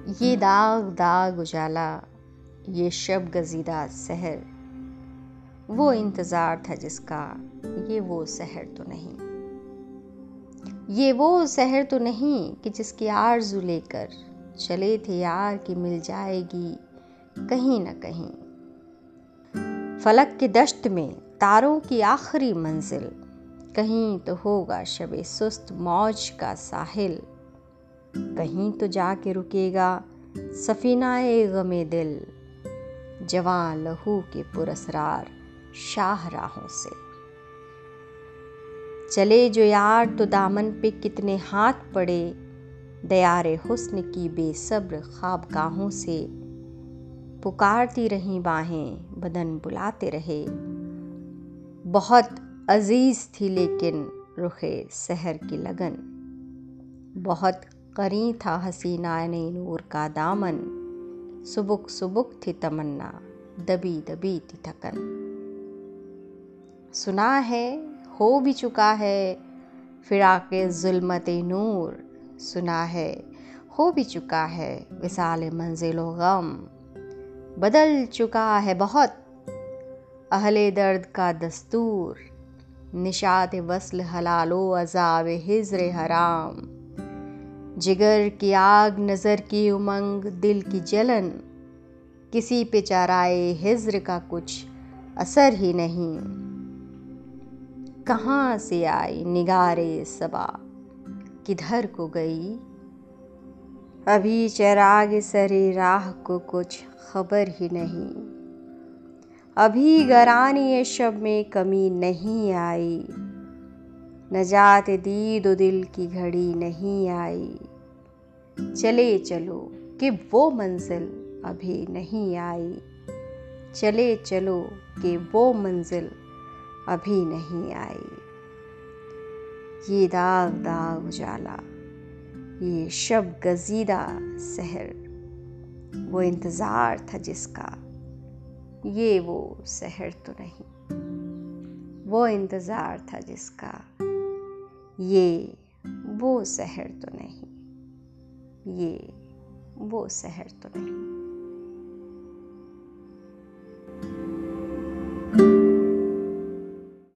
ये दाग दाग उजाला ये शब गजीदा सहर। वो इंतज़ार था जिसका ये वो सहर तो नहीं। ये वो सहर तो नहीं कि जिसकी आरज़ू लेकर चले थे यार कि मिल जाएगी कहीं ना कहीं। फलक के दश्त में तारों की आखिरी मंजिल कहीं तो होगा शब सुस्त मौज का साहिल। कहीं तो जाके रुकेगा सफीनाए गमे दिल, जवान लहू के पुरसरार शाह राहों से। चले जो यार तो दामन पे कितने हाथ पड़े, दयारे हुस्न की बेसब्र ख्वाबगाहों से। पुकारती रही बाहें, बदन बुलाते रहे। बहुत अज़ीज़ थी लेकिन रुखे सहर की लगन, बहुत करी था हसीना ने नूर का दामन। सुबुक सुबुक थी तमन्ना, दबी दबी थी थकन। सुना है, हो भी चुका है फिराके जुल्मत नूर। सुना है, हो भी चुका है विसाल मंजिल गम। बदल चुका है बहुत, अहले दर्द का दस्तूर। निशात वसल हलालो अजाब हिजर हराम। जिगर की आग, नज़र की उमंग, दिल की जलन, किसी पे चाराए हिज्र का कुछ असर ही नहीं। कहाँ से आई निगारे सबा? किधर को गई? अभी चराग सरे राह को कुछ खबर ही नहीं। अभी गरानी शब में कमी नहीं आई। नजात दी दिल की घड़ी नहीं आई। चले चलो कि वो मंजिल अभी नहीं आई। चले चलो कि वो मंजिल अभी नहीं आई। ये दाग दाग उजाला, ये शब गजीदा सहर, वो इंतज़ार था जिसका, ये वो सहर तो नहीं। वो इंतज़ार था जिसका ये वो शहर तो नहीं। ये वो शहर तो नहीं।